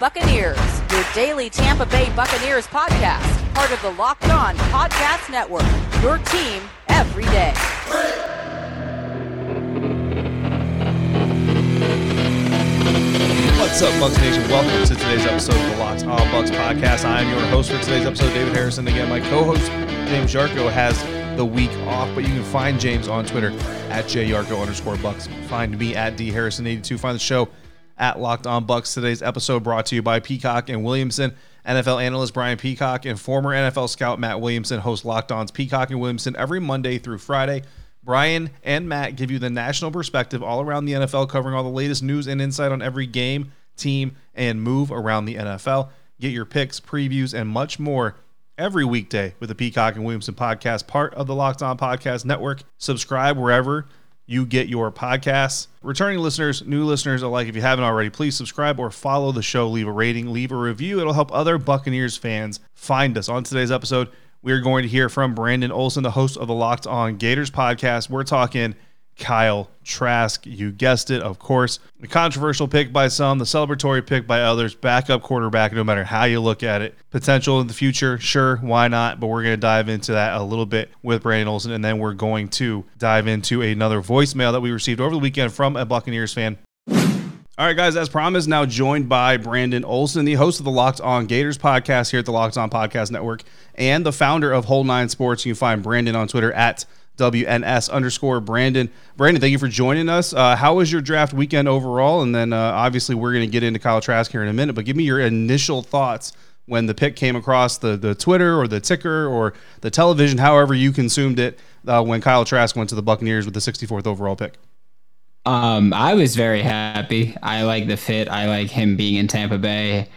Buccaneers, your daily Tampa Bay Buccaneers podcast, part of the Locked On Podcast Network. Your team every day. What's up, Bucs Nation? Welcome to today's episode of the Locked On Bucs podcast. I am your host for today's episode, David Harrison. Again, my co-host James Yarcho has the week off, but you can find James on Twitter at jyarcho underscore Bucs. Find me at d harrison 82. Find the show at Locked On Bucs. Today's episode brought to you by Peacock and Williamson. NFL analyst Brian Peacock and former NFL scout Matt Williamson host Locked On's Peacock and Williamson every Monday through Friday. Brian and Matt give you the national perspective all around the NFL, covering all the latest news and insight on every game, team, and move around the NFL. Get your picks, previews, and much more every weekday with the Peacock and Williamson podcast, part of the Locked On Podcast Network. Subscribe wherever you get your podcasts. Returning listeners, new listeners alike, if you haven't already, please subscribe or follow the show. Leave a rating, leave a review. It'll help other Buccaneers fans find us. On today's episode, we are going to hear from Brandon Olsen, the host of the Locked On Gators podcast. We're talking Kyle Trask. You guessed it, of course. The controversial pick by some, the celebratory pick by others, backup quarterback, no matter how you look at it. Potential in the future, sure, why not? But we're going to dive into that a little bit with Brandon Olsen, and then we're going to dive into another voicemail that we received over the weekend from a Buccaneers fan. All right, guys, as promised, now joined by Brandon Olsen, the host of the Locked On Gators podcast here at the Locked On Podcast Network, and the founder of Whole Nine Sports. You can find Brandon on Twitter at WNS underscore Brandon. Brandon, thank you for joining us. Uh, how was your draft weekend overall? And then uh, obviously we're going to get into Kyle Trask here in a minute, but give me your initial thoughts when the pick came across the, the Twitter or the ticker or the television, however you consumed it, uh, when Kyle Trask went to the Buccaneers with the 64th overall pick. Um, I was very happy. I like the fit. I like him being in Tampa Bay.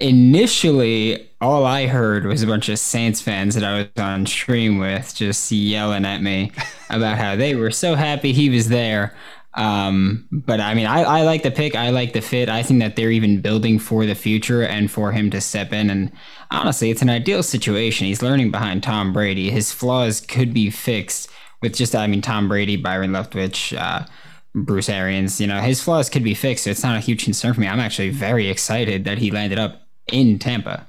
Initially, all I heard was a bunch of Saints fans that I was on stream with just yelling at me about how they were so happy he was there. Um, but I mean, I, I like the pick. I like the fit. I think that they're even building for the future and for him to step in. And honestly, it's an ideal situation. He's learning behind Tom Brady. His flaws could be fixed with just, I mean, Tom Brady, Byron Leftwich, uh, Bruce Arians, you know, his flaws could be fixed. So it's not a huge concern for me. I'm actually very excited that he landed up in Tampa.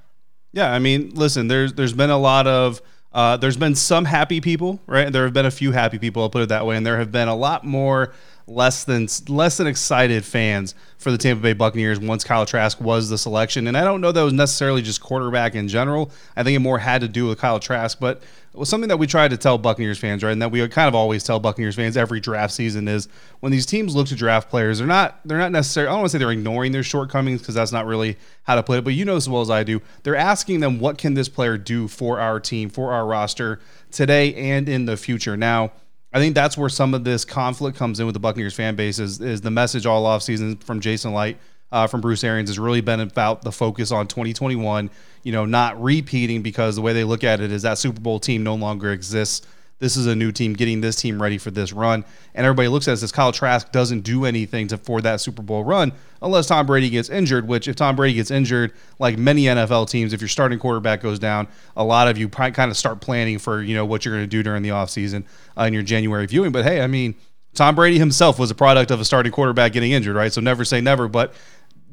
Yeah, I mean, listen, there's there's been a lot of uh, there's been some happy people, right? There have been a few happy people, I'll put it that way, and there have been a lot more less than less than excited fans for the Tampa Bay Buccaneers once Kyle Trask was the selection. And I don't know that was necessarily just quarterback in general. I think it more had to do with Kyle Trask, but it was something that we tried to tell Buccaneers fans, right? And that we kind of always tell Buccaneers fans every draft season is when these teams look to draft players, they're not they're not necessarily I don't want to say they're ignoring their shortcomings because that's not really how to put it, but you know as well as I do, they're asking them what can this player do for our team, for our roster today and in the future. Now, I think that's where some of this conflict comes in with the Buccaneers fan base is, is the message all offseason from Jason Licht, uh, from Bruce Arians has really been about the focus on 2021, you know, not repeating because the way they look at it is that Super Bowl team no longer exists. This is a new team getting this team ready for this run. And everybody looks at it as Kyle Trask doesn't do anything to for that Super Bowl run unless Tom Brady gets injured, which if Tom Brady gets injured, like many NFL teams, if your starting quarterback goes down, a lot of you kind of start planning for, you know, what you're going to do during the offseason uh, in your January viewing. But hey, I mean, Tom Brady himself was a product of a starting quarterback getting injured, right? So never say never. But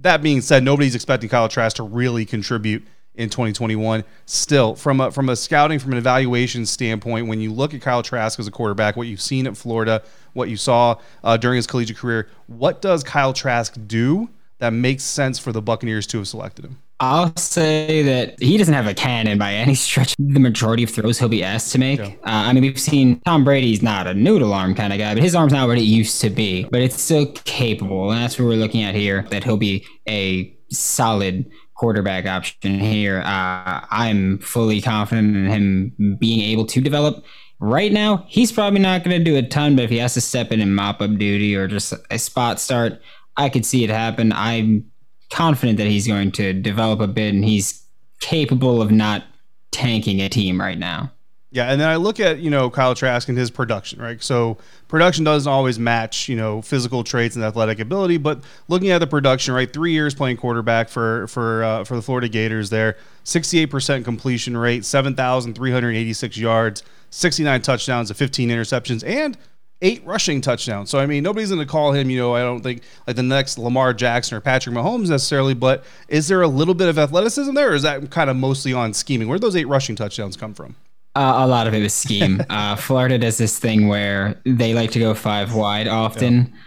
that being said, nobody's expecting Kyle Trask to really contribute in 2021. Still, from a from a scouting, from an evaluation standpoint, when you look at Kyle Trask as a quarterback, what you've seen at Florida, what you saw uh, during his collegiate career, what does Kyle Trask do that makes sense for the Buccaneers to have selected him? I'll say that he doesn't have a cannon by any stretch. The majority of throws he'll be asked to make. Yeah. Uh, I mean, we've seen Tom Brady's not a noodle arm kind of guy, but his arm's not what it used to be. But it's still capable, and that's what we're looking at here. That he'll be a solid quarterback option here. Uh, I'm fully confident in him being able to develop. Right now, he's probably not going to do a ton, but if he has to step in and mop up duty or just a spot start, I could see it happen. I'm confident that he's going to develop a bit and he's capable of not tanking a team right now. Yeah, and then I look at you know Kyle Trask and his production, right? So production doesn't always match you know physical traits and athletic ability, but looking at the production, right? Three years playing quarterback for for uh, for the Florida Gators, there, sixty eight percent completion rate, seven thousand three hundred eighty six yards, sixty nine touchdowns, and fifteen interceptions, and eight rushing touchdowns. So I mean, nobody's going to call him, you know, I don't think like the next Lamar Jackson or Patrick Mahomes necessarily, but is there a little bit of athleticism there or is that kind of mostly on scheming? Where those eight rushing touchdowns come from? Uh, a lot of it was scheme. uh, Florida does this thing where they like to go five wide often. Yeah.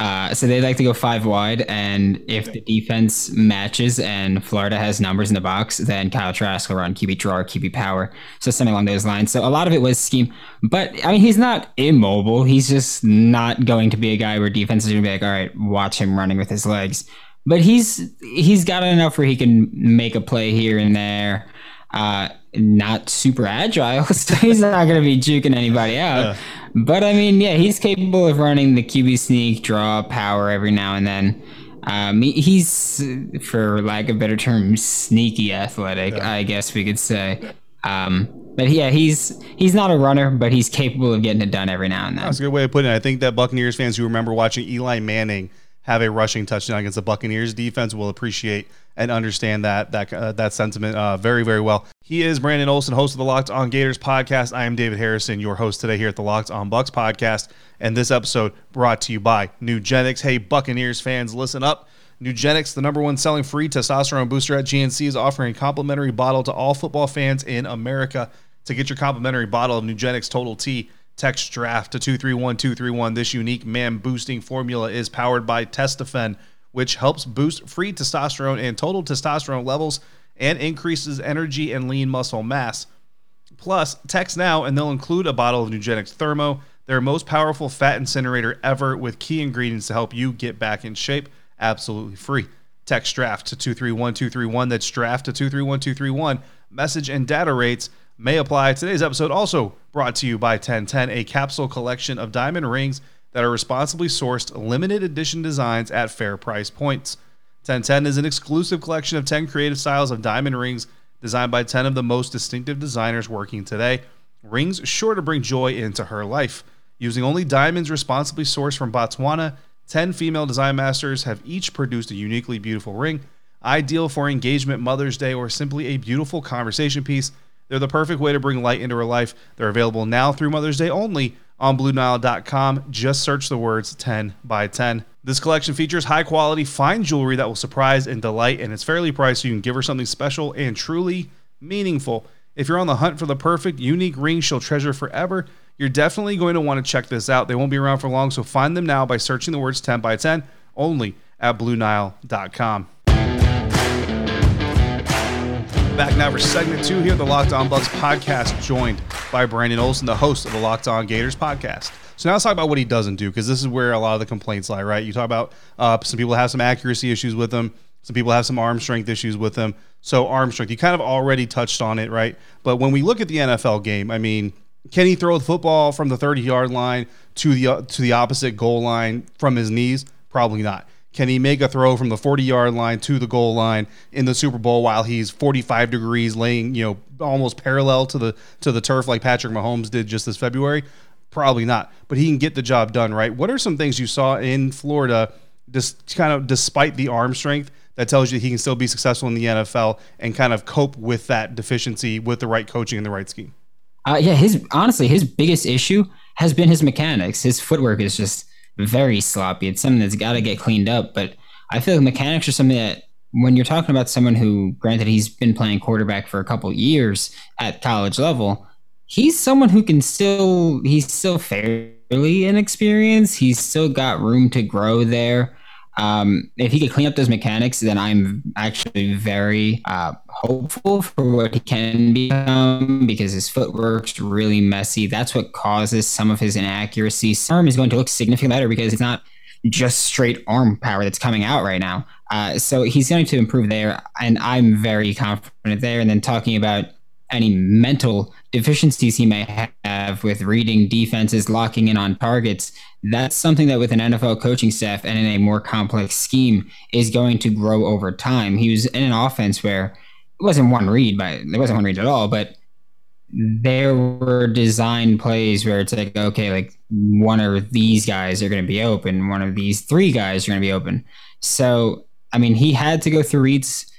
Uh, so they like to go five wide, and if the defense matches and Florida has numbers in the box, then Kyle Trask will run QB draw or QB power. So something along those lines. So a lot of it was scheme, but I mean he's not immobile. He's just not going to be a guy where defense is going to be like, all right, watch him running with his legs. But he's he's got enough where he can make a play here and there. Uh, not super agile, so he's not going to be juking anybody out. Yeah. But I mean, yeah, he's capable of running the QB sneak, draw, power every now and then. Um, he's, for lack of a better term, sneaky athletic, yeah. I guess we could say. Um, but yeah, he's he's not a runner, but he's capable of getting it done every now and then. That's a good way of putting it. I think that Buccaneers fans who remember watching Eli Manning have a rushing touchdown against the Buccaneers defense will appreciate and understand that that uh, that sentiment uh, very very well. He is Brandon Olsen, host of the Locked On Gators podcast. I am David Harrison, your host today here at the Locked On Bucs podcast, and this episode brought to you by Nugenix. Hey Buccaneers fans, listen up. Nugenix, the number one selling free testosterone booster at GNC, is offering a complimentary bottle to all football fans in America. To get your complimentary bottle of Nugenix Total T, text draft to 231231. This unique man boosting formula is powered by Testofen which helps boost free testosterone and total testosterone levels and increases energy and lean muscle mass. Plus, text now and they'll include a bottle of Nugenix Thermo, their most powerful fat incinerator ever, with key ingredients to help you get back in shape absolutely free. Text draft to 231231. That's draft to 231231. Message and data rates may apply. Today's episode also brought to you by 1010, a capsule collection of diamond rings that are responsibly sourced limited edition designs at fair price points. 1010 is an exclusive collection of 10 creative styles of diamond rings designed by 10 of the most distinctive designers working today. Rings sure to bring joy into her life. Using only diamonds responsibly sourced from Botswana, 10 female design masters have each produced a uniquely beautiful ring, ideal for engagement, Mother's Day, or simply a beautiful conversation piece. They're the perfect way to bring light into her life. They're available now through Mother's Day only on BlueNile.com. Just search the words 10 by 10. This collection features high quality, fine jewelry that will surprise and delight, and it's fairly priced so you can give her something special and truly meaningful. If you're on the hunt for the perfect, unique ring she'll treasure forever, you're definitely going to want to check this out. They won't be around for long, so find them now by searching the words 10 by 10 only at BlueNile.com. Back now for segment two here, the Locked On Bucs podcast, joined by Brandon Olsen, the host of the Locked On Gators podcast. So now let's talk about what he doesn't do, because this is where a lot of the complaints lie, right? You talk about uh, some people have some accuracy issues with him, some people have some arm strength issues with him. So arm strength, you kind of already touched on it, right? But when we look at the NFL game, I mean, can he throw the football from the 30 yard line to the uh, to the opposite goal line from his knees? Probably not. Can he make a throw from the 40 yard line to the goal line in the Super Bowl while he's 45 degrees laying, you know, almost parallel to the to the turf like Patrick Mahomes did just this February? Probably not. But he can get the job done, right? What are some things you saw in Florida just kind of despite the arm strength that tells you he can still be successful in the NFL and kind of cope with that deficiency with the right coaching and the right scheme? Uh, yeah, his honestly, his biggest issue has been his mechanics. His footwork is just very sloppy. It's something that's got to get cleaned up. But I feel like mechanics are something that when you're talking about someone who, granted, he's been playing quarterback for a couple years at college level, he's someone who can still he's still fairly inexperienced. He's still got room to grow there. Um, if he could clean up those mechanics, then I'm actually very uh, hopeful for what he can become because his footwork's really messy. That's what causes some of his inaccuracies. arm is going to look significantly better because it's not just straight arm power that's coming out right now. Uh, so he's going to improve there, and I'm very confident there. And then talking about any mental deficiencies he may have with reading defenses, locking in on targets, that's something that with an NFL coaching staff and in a more complex scheme is going to grow over time. He was in an offense where wasn't one read, but it wasn't one read at all, but there were design plays where it's like, okay, like one of these guys are going to be open, one of these three guys are going to be open. So, I mean, he had to go through reads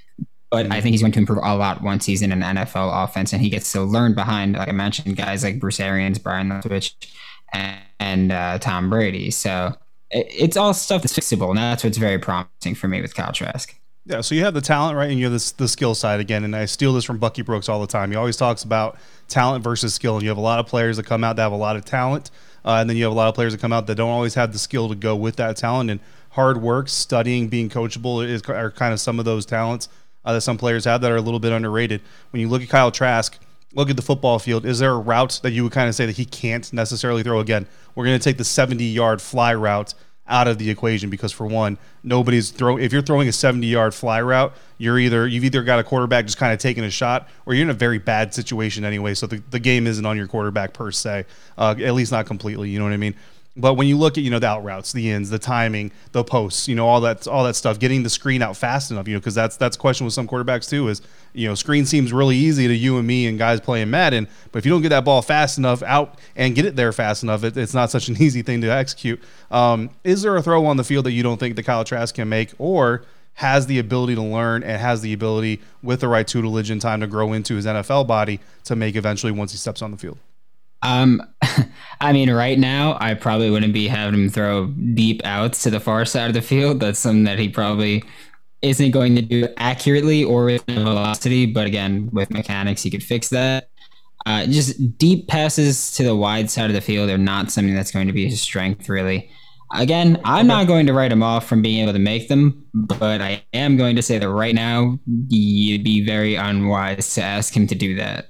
but I think he's going to improve a lot once he's in an NFL offense and he gets to learn behind, like I mentioned, guys like Bruce Arians, Byron Leftwich, and, and uh, Tom Brady. So it, it's all stuff that's fixable, and that's what's very promising for me with Kyle Trask. Yeah, so you have the talent, right, and you have this, the skill side again. And I steal this from Bucky Brooks all the time. He always talks about talent versus skill, and you have a lot of players that come out that have a lot of talent, uh, and then you have a lot of players that come out that don't always have the skill to go with that talent. And hard work, studying, being coachable is are kind of some of those talents uh, that some players have that are a little bit underrated. When you look at Kyle Trask, look at the football field. Is there a route that you would kind of say that he can't necessarily throw? Again, we're going to take the 70 yard fly route out of the equation because for one, nobody's throw. If you're throwing a 70 yard fly route, you're either you've either got a quarterback just kind of taking a shot, or you're in a very bad situation anyway. So the, the game isn't on your quarterback per se, uh, at least not completely. You know what I mean? But when you look at you know the out routes, the ins, the timing, the posts, you know all that all that stuff, getting the screen out fast enough, you know, because that's that's question with some quarterbacks too. Is you know screen seems really easy to you and me and guys playing Madden, but if you don't get that ball fast enough out and get it there fast enough, it, it's not such an easy thing to execute. Um, is there a throw on the field that you don't think the Kyle Trask can make, or has the ability to learn and has the ability with the right tutelage and time to grow into his NFL body to make eventually once he steps on the field? Um, I mean, right now, I probably wouldn't be having him throw deep outs to the far side of the field. That's something that he probably isn't going to do accurately or with velocity. But again, with mechanics, he could fix that. Uh, just deep passes to the wide side of the field are not something that's going to be his strength, really. Again, I'm not going to write him off from being able to make them, but I am going to say that right now, you'd be very unwise to ask him to do that.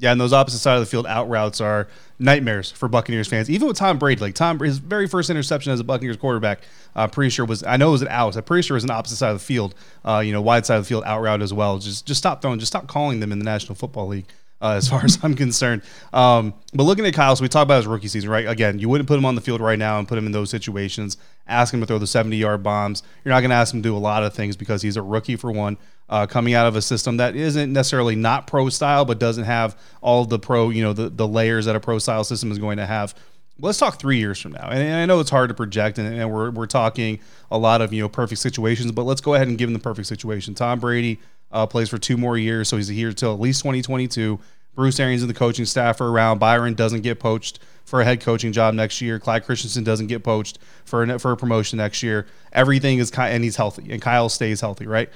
Yeah, and those opposite side of the field out routes are nightmares for Buccaneers fans. Even with Tom Brady, like Tom, his very first interception as a Buccaneers quarterback, I'm pretty sure was I know it was an out. I'm pretty sure it was an opposite side of the field, uh, you know, wide side of the field out route as well. Just just stop throwing, just stop calling them in the National Football League uh, as far as I'm concerned. Um, but looking at Kyle, so we talked about his rookie season, right? Again, you wouldn't put him on the field right now and put him in those situations. Ask him to throw the 70 yard bombs. You're not going to ask him to do a lot of things because he's a rookie for one, uh, coming out of a system that isn't necessarily not pro style, but doesn't have all the pro, you know, the, the layers that a pro style system is going to have. Let's talk three years from now. And I know it's hard to project, and, and we're, we're talking a lot of, you know, perfect situations, but let's go ahead and give him the perfect situation. Tom Brady uh, plays for two more years, so he's here till at least 2022. Bruce Arians and the coaching staff are around. Byron doesn't get poached for a head coaching job next year. Clyde Christensen doesn't get poached for a, for a promotion next year. Everything is and he's healthy, and Kyle stays healthy, right?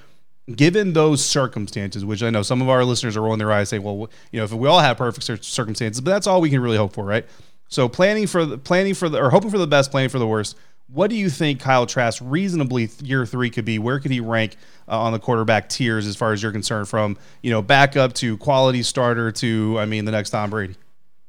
Given those circumstances, which I know some of our listeners are rolling their eyes, say, "Well, you know, if we all have perfect circumstances," but that's all we can really hope for, right? So planning for the planning for the or hoping for the best, planning for the worst. What do you think Kyle Trask reasonably year three could be? Where could he rank uh, on the quarterback tiers as far as you're concerned, from you know backup to quality starter to I mean the next Tom Brady?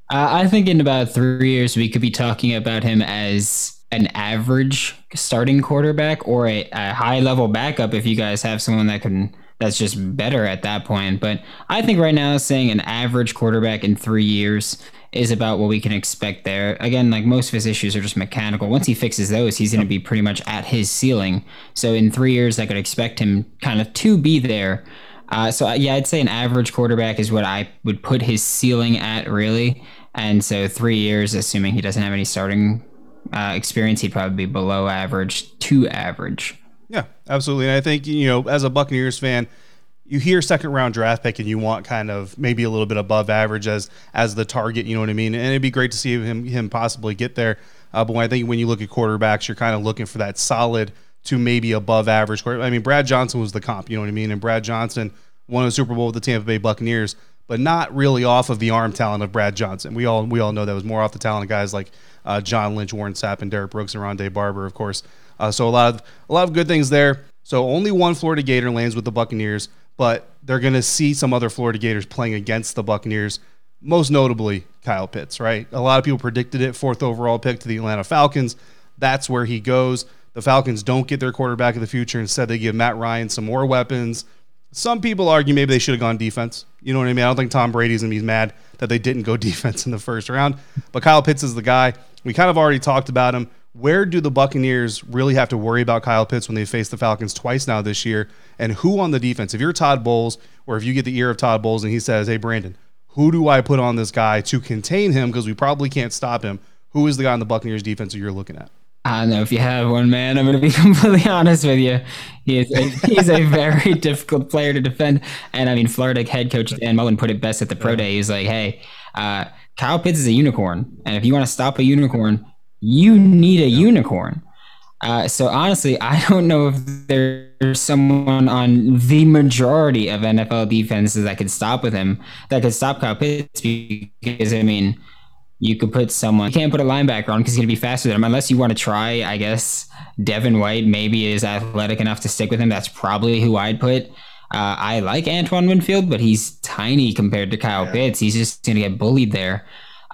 I think in about three years we could be talking about him as an average starting quarterback or a, a high level backup if you guys have someone that can that's just better at that point. But I think right now saying an average quarterback in three years is about what we can expect there. Again, like most of his issues are just mechanical. Once he fixes those, he's going to be pretty much at his ceiling. So in three years, I could expect him kind of to be there. Uh, so yeah, I'd say an average quarterback is what I would put his ceiling at, really. And so three years, assuming he doesn't have any starting uh, experience, he'd probably be below average to average. Yeah, absolutely. And I think you know, as a Buccaneers fan you hear second round draft pick and you want kind of maybe a little bit above average as as the target. You know what I mean? And it'd be great to see him him possibly get there. Uh, but I think when you look at quarterbacks, you're kind of looking for that solid to maybe above average. I mean, Brad Johnson was the comp. You know what I mean? And Brad Johnson won a Super Bowl with the Tampa Bay Buccaneers, but not really off of the arm talent of Brad Johnson. We all we all know that was more off the talent of guys like uh, John Lynch, Warren Sapp, and Derrick Brooks and Rondé Barber, of course. Uh, so a lot of a lot of good things there. So only one Florida Gator lands with the Buccaneers but they're going to see some other Florida Gators playing against the Buccaneers, most notably Kyle Pitts, right? A lot of people predicted it, fourth overall pick to the Atlanta Falcons. That's where he goes. The Falcons don't get their quarterback of the future. Instead, they give Matt Ryan some more weapons. Some people argue maybe they should have gone defense. You know what I mean? I don't think Tom Brady's going to be mad that they didn't go defense in the first round. But Kyle Pitts is the guy. We kind of already talked about him where do the Buccaneers really have to worry about Kyle Pitts when they face the Falcons twice now this year? And who on the defense? If you're Todd Bowles, or if you get the ear of Todd Bowles and he says, Hey, Brandon, who do I put on this guy to contain him? Because we probably can't stop him. Who is the guy on the Buccaneers defense that you're looking at? I don't know if you have one, man. I'm going to be completely honest with you. He is a, he's a very difficult player to defend. And I mean, Florida head coach Dan Mullen put it best at the pro day. He's like, hey, uh, Kyle Pitts is a unicorn. And if you want to stop a unicorn, you need a unicorn. Uh, so honestly, I don't know if there's someone on the majority of NFL defenses that could stop with him, that could stop Kyle Pitts. Because I mean, you could put someone. You can't put a linebacker on because he's gonna be faster than him, unless you want to try. I guess Devin White maybe is athletic enough to stick with him. That's probably who I'd put. Uh, I like Antoine Winfield, but he's tiny compared to Kyle yeah. Pitts. He's just gonna get bullied there.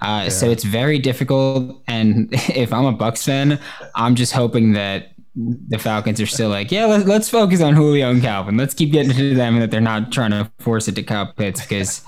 Uh, yeah. So it's very difficult. And if I'm a Bucs fan, I'm just hoping that the Falcons are still like, yeah, let's, let's focus on Julio and Calvin. Let's keep getting to them, and that they're not trying to force it to Kyle Pitts because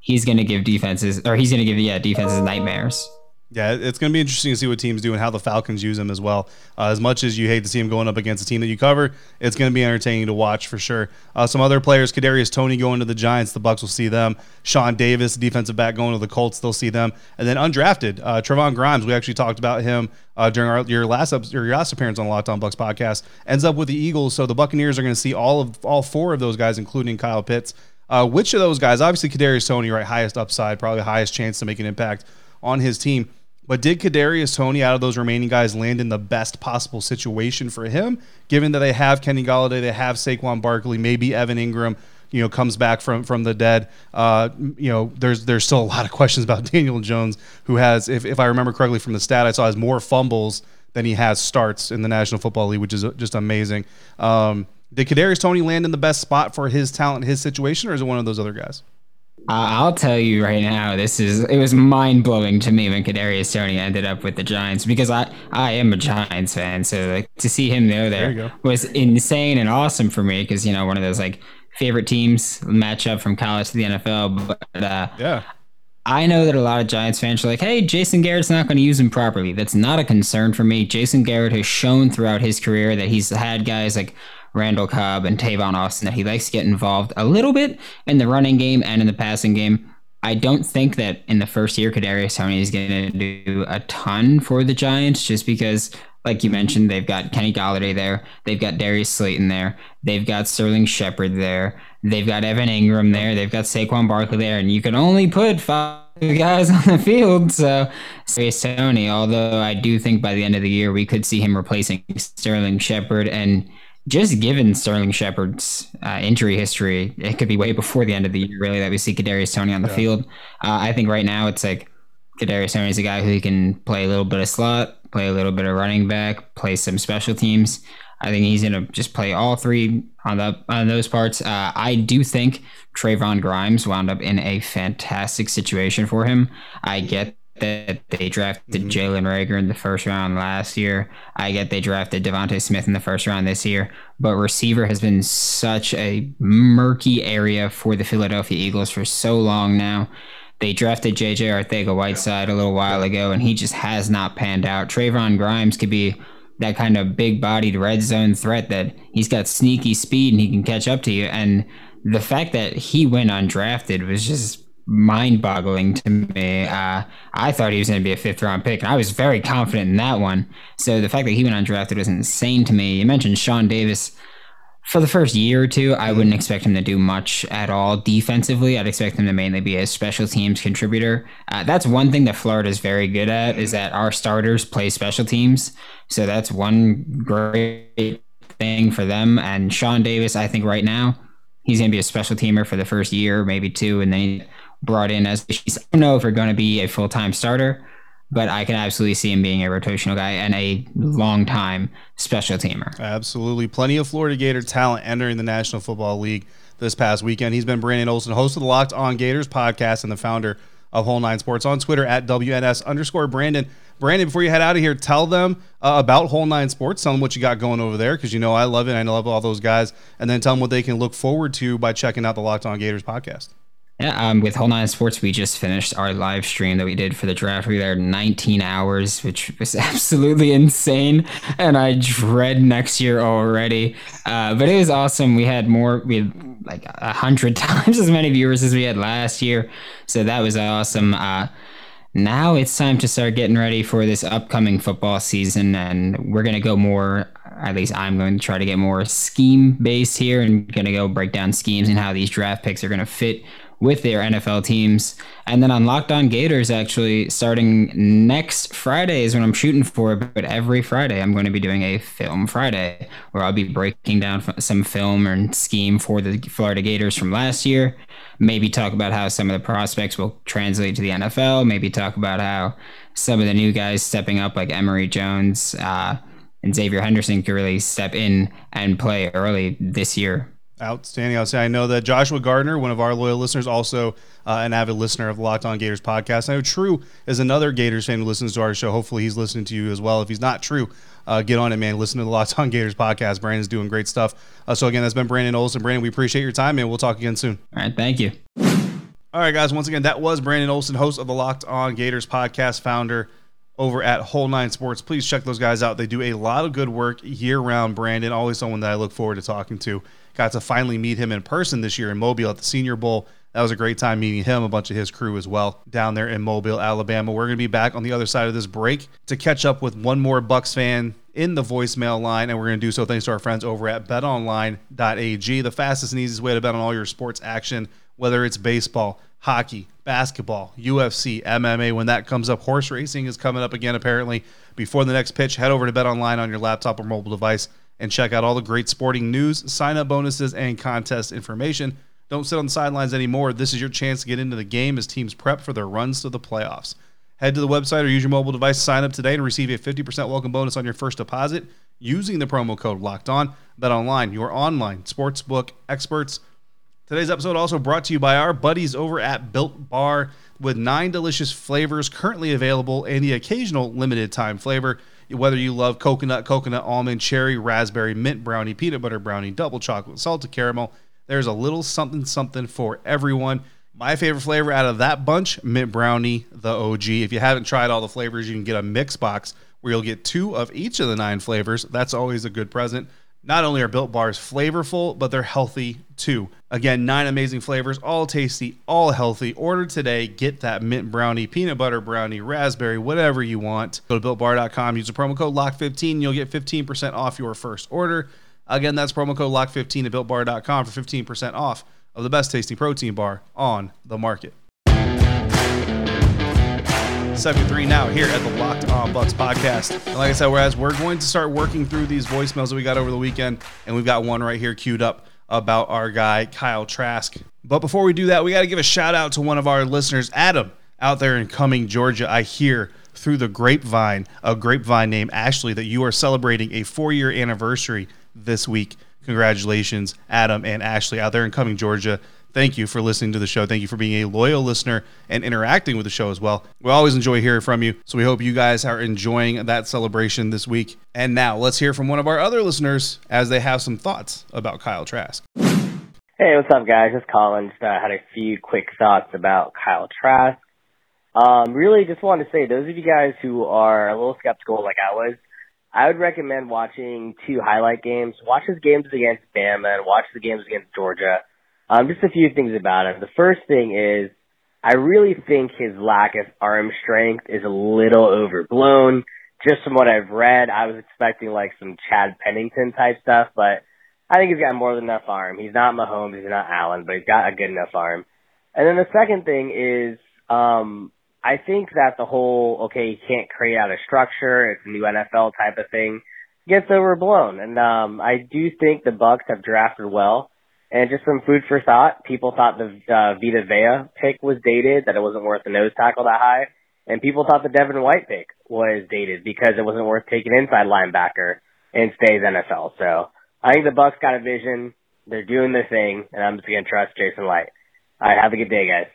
he's going to give defenses, or he's going to give yeah defenses nightmares. Yeah, it's going to be interesting to see what teams do and how the Falcons use him as well. Uh, as much as you hate to see him going up against a team that you cover, it's going to be entertaining to watch for sure. Uh, some other players, Kadarius Toney going to the Giants, the Bucs will see them. Shawn Davis, defensive back, going to the Colts, they'll see them. And then undrafted, uh, Trevon Grimes, we actually talked about him uh, during our, your last episode, your last appearance on the Locked On Bucs podcast, ends up with the Eagles. So the Buccaneers are going to see all of all four of those guys, including Kyle Pitts. Uh, which of those guys? Obviously, Kadarius Toney, right? Highest upside, probably highest chance to make an impact on his team. But did Kadarius Toney out of those remaining guys land in the best possible situation for him, given that they have Kenny Golladay, they have Saquon Barkley, maybe Evan Engram, you know, comes back from from the dead. Uh, you know, there's there's still a lot of questions about Daniel Jones, who has, if, if I remember correctly from the stat I saw, has more fumbles than he has starts in the National Football League, which is just amazing. Um, did Kadarius Toney land in the best spot for his talent, his situation, or is it one of those other guys? I'll tell you right now, this is it was mind blowing to me when Kadarius Toney ended up with the Giants because I I am a Giants fan, so like to see him there there was insane and awesome for me because you know one of those like favorite teams matchup from college to the NFL. But uh, yeah, I know that a lot of Giants fans are like, hey, Jason Garrett's not going to use him properly. That's not a concern for me. Jason Garrett has shown throughout his career that he's had guys like Randall Cobb and Tavon Austin that he likes to get involved a little bit in the running game and in the passing game. I don't think that in the first year Kadarius Toney is going to do a ton for the Giants, just because, like you mentioned, they've got Kenny Golladay there, they've got Darius Slayton there, they've got Sterling Shepard there, they've got Evan Engram there, they've got Saquon Barkley there, and you can only put five guys on the field. So, Kadarius Toney, although I do think by the end of the year we could see him replacing Sterling Shepard and just given Sterling Shepard's uh, injury history, it could be way before the end of the year, really, that we see Kadarius Toney on the yeah. field. Uh, I think right now it's like Kadarius Toney is a guy who can play a little bit of slot, play a little bit of running back, play some special teams. I think he's gonna just play all three on the on those parts. Uh, I do think Trevon Grimes wound up in a fantastic situation for him. I get that they drafted mm-hmm. Jalen Reagor in the first round last year. I get they drafted DeVonta Smith in the first round this year. But receiver has been such a murky area for the Philadelphia Eagles for so long now. They drafted JJ Arcega Whiteside a little while ago, and he just has not panned out. Trevon Grimes could be that kind of big bodied red zone threat that he's got sneaky speed and he can catch up to you. And the fact that he went undrafted was just mind boggling to me. Uh, I thought he was going to be a fifth round pick, and I was very confident in that one. So the fact that he went undrafted was insane to me. You mentioned Shawn Davis. For the first year or two, I wouldn't expect him to do much at all defensively. I'd expect him to mainly be a special teams contributor. Uh, that's one thing that Florida is very good at is that our starters play special teams. So that's one great thing for them. And Shawn Davis, I think right now, he's going to be a special teamer for the first year, maybe two, and then he, brought in as she's I don't know if they're going to be a full time starter, but I can absolutely see him being a rotational guy and a long time special teamer. Absolutely. Plenty of Florida Gator talent entering the National Football League this past weekend. He's been Brandon Olsen, host of the Locked On Gators podcast and the founder of Whole Nine Sports on Twitter at WNS underscore Brandon. Brandon, before you head out of here, tell them uh, about Whole Nine Sports. Tell them what you got going over there because you know I love it. I love all those guys. And then tell them what they can look forward to by checking out the Locked On Gators podcast. Yeah, um, with Whole Nine Sports, we just finished our live stream that we did for the draft. We were there 19 hours, which was absolutely insane, and I dread next year already. Uh, but it was awesome. We had more, we had like a hundred times as many viewers as we had last year, so that was awesome. Uh, now it's time to start getting ready for this upcoming football season, and we're gonna go more. At least I'm going to try to get more scheme based here, and gonna go break down schemes and how these draft picks are gonna fit with their NFL teams. And then on Locked On Gators, actually, starting next Friday is when I'm shooting for. But every Friday, I'm going to be doing a Film Friday where I'll be breaking down some film and scheme for the Florida Gators from last year. Maybe talk about how some of the prospects will translate to the NFL. Maybe talk about how some of the new guys stepping up, like Emory Jones uh, and Xavier Henderson, could really step in and play early this year. Outstanding. I'll say I know that Joshua Gardner, one of our loyal listeners, also uh, an avid listener of the Locked On Gators podcast. I know True is another Gators fan who listens to our show. Hopefully, he's listening to you as well. If he's not True, uh, get on it, man. Listen to the Locked On Gators podcast. Brandon's doing great stuff. Uh, so again, that's been Brandon Olsen. Brandon, we appreciate your time, and we'll talk again soon. All right, thank you. All right, guys. Once again, that was Brandon Olsen, host of the Locked On Gators podcast, founder over at Whole Nine Sports. Please check those guys out. They do a lot of good work year round. Brandon, always someone that I look forward to talking to. Got to finally meet him in person this year in Mobile at the Senior Bowl. That was a great time meeting him, a bunch of his crew as well, down there in Mobile, Alabama. We're going to be back on the other side of this break to catch up with one more Bucs fan in the voicemail line, and we're going to do so thanks to our friends over at betonline.ag, the fastest and easiest way to bet on all your sports action, whether it's baseball, hockey, basketball, UFC, MMA. When that comes up, horse racing is coming up again, apparently. Before the next pitch, head over to BetOnline on your laptop or mobile device and check out all the great sporting news, sign up bonuses, and contest information. Don't sit on the sidelines anymore. This is your chance to get into the game as teams prep for their runs to the playoffs. Head to the website or use your mobile device sign up today and receive a 50% welcome bonus on your first deposit using the promo code Locked On. Bet online, your online sportsbook experts. Today's episode also brought to you by our buddies over at Built Bar with nine delicious flavors currently available and the occasional limited time flavor. Whether you love coconut, coconut, almond, cherry, raspberry, mint brownie, peanut butter brownie, double chocolate, salted caramel, there's a little something something for everyone. My favorite flavor out of that bunch, mint brownie, the OG. If you haven't tried all the flavors, you can get a mix box where you'll get two of each of the nine flavors. That's always a good present. Not only are built bars flavorful, but they're healthy too. Again, nine amazing flavors, all tasty, all healthy. Order today. Get that mint brownie, peanut butter brownie, raspberry, whatever you want. Go to builtbar.com, use the promo code LOCK15, you'll get 15% off your first order. Again, that's promo code LOCK15 at builtbar.com for 15% off of the best tasting protein bar on the market. 73 now here at the Locked On Bucs podcast. And like I said, whereas we're going to start working through these voicemails that we got over the weekend, and we've got one right here queued up about our guy, Kyle Trask. But before we do that, we got to give a shout out to one of our listeners, Adam, out there in Cumming, Georgia. I hear through the grapevine, a grapevine named Ashley, that you are celebrating a four year anniversary this week. Congratulations, Adam and Ashley, out there in Cumming, Georgia thank you for listening to the show. Thank you for being a loyal listener and interacting with the show as well. We always enjoy hearing from you. So we hope you guys are enjoying that celebration this week. And now let's hear from one of our other listeners as they have some thoughts about Kyle Trask. Hey, what's up, guys? It's Colin. Just uh, had a few quick thoughts about Kyle Trask. Um, really, just wanted to say, those of you guys who are a little skeptical like I was, I would recommend watching two highlight games. Watch his games against Bama and watch the games against Georgia. Um, just a few things about him. The first thing is, I really think his lack of arm strength is a little overblown. Just from what I've read, I was expecting like some Chad Pennington type stuff, but I think he's got more than enough arm. He's not Mahomes, he's not Allen, but he's got a good enough arm. And then the second thing is, um, I think that the whole, okay, he can't create out a structure, it's a new NFL type of thing, gets overblown. And, um, I do think the Bucs have drafted well. And just some food for thought, people thought the uh, Vita Vea pick was dated, that it wasn't worth the nose tackle that high. And people thought the Devin White pick was dated because it wasn't worth taking inside linebacker in today's NFL. So I think the Bucs got a vision. They're doing their thing, and I'm just going to trust Jason Licht. All right, have a good day, guys.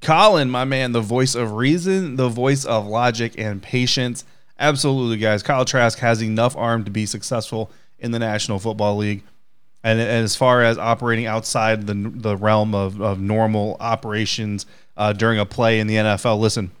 Colin, my man, the voice of reason, the voice of logic and patience. Absolutely, guys. Kyle Trask has enough arm to be successful in the National Football League. And, and as far as operating outside the the realm of, of normal operations uh, during a play in the NFL, listen,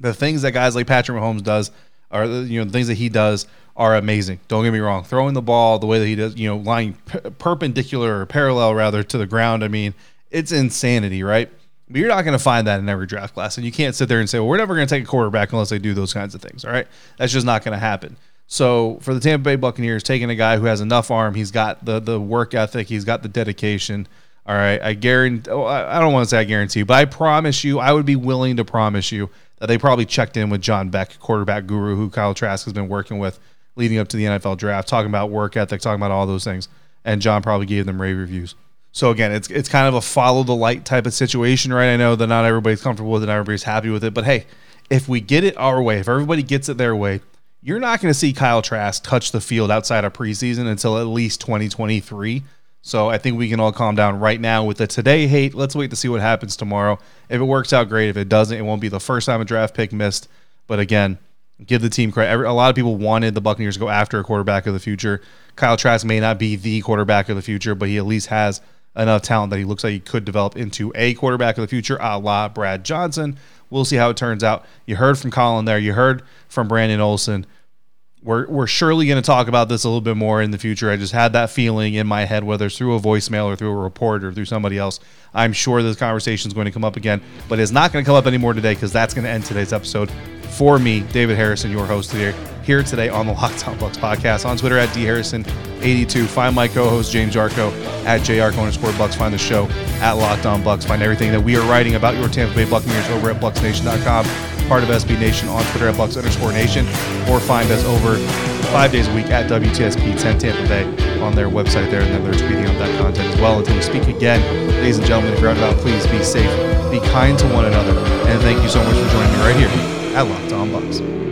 the things that guys like Patrick Mahomes does are you know the things that he does are amazing. Don't get me wrong. Throwing the ball the way that he does, you know, lying p- perpendicular or parallel rather to the ground. I mean, it's insanity, right? But you're not going to find that in every draft class, and you can't sit there and say, "Well, we're never going to take a quarterback unless they do those kinds of things." All right, that's just not going to happen. So for the Tampa Bay Buccaneers, taking a guy who has enough arm, he's got the the work ethic, he's got the dedication. All right, I guarantee. Oh, I don't want to say I guarantee, but I promise you, I would be willing to promise you that they probably checked in with John Beck, quarterback guru, who Kyle Trask has been working with leading up to the NFL draft, talking about work ethic, talking about all those things, and John probably gave them rave reviews. So again, it's it's kind of a follow the light type of situation, right? I know that not everybody's comfortable with it, not everybody's happy with it, but hey, if we get it our way, if everybody gets it their way, you're not going to see Kyle Trask touch the field outside of preseason until at least 2023. So I think we can all calm down right now with the today hate. Let's wait to see what happens tomorrow. If it works out, great. If it doesn't, it won't be the first time a draft pick missed. But again, give the team credit. A lot of people wanted the Buccaneers to go after a quarterback of the future. Kyle Trask may not be the quarterback of the future, but he at least has enough talent that he looks like he could develop into a quarterback of the future, a la Brad Johnson. We'll see how it turns out. You heard from Colin there. You heard from Brandon Olsen we're we're surely going to talk about this a little bit more in the future. I just had that feeling in my head, whether it's through a voicemail or through a report or through somebody else. I'm sure this conversation is going to come up again, but it's not going to come up anymore today because that's going to end today's episode. For me, David Harrison, your host today, here today on the Locked On Bucs podcast on Twitter at dharrison82. Find my co-host James Yarcho at jarko underscore Bucs. Find the show at Locked On Bucs. Find everything that we are writing about your Tampa Bay Buccaneers over at BucsNation.com part of SB Nation on Twitter at Bucs underscore Nation, or find us over five days a week at WTSP 10 Tampa Bay on their website there, and then they're tweeting out that content as well. Until we speak again, ladies and gentlemen, if you're out about, please be safe, be kind to one another, and thank you so much for joining me right here at Locked On Bucs.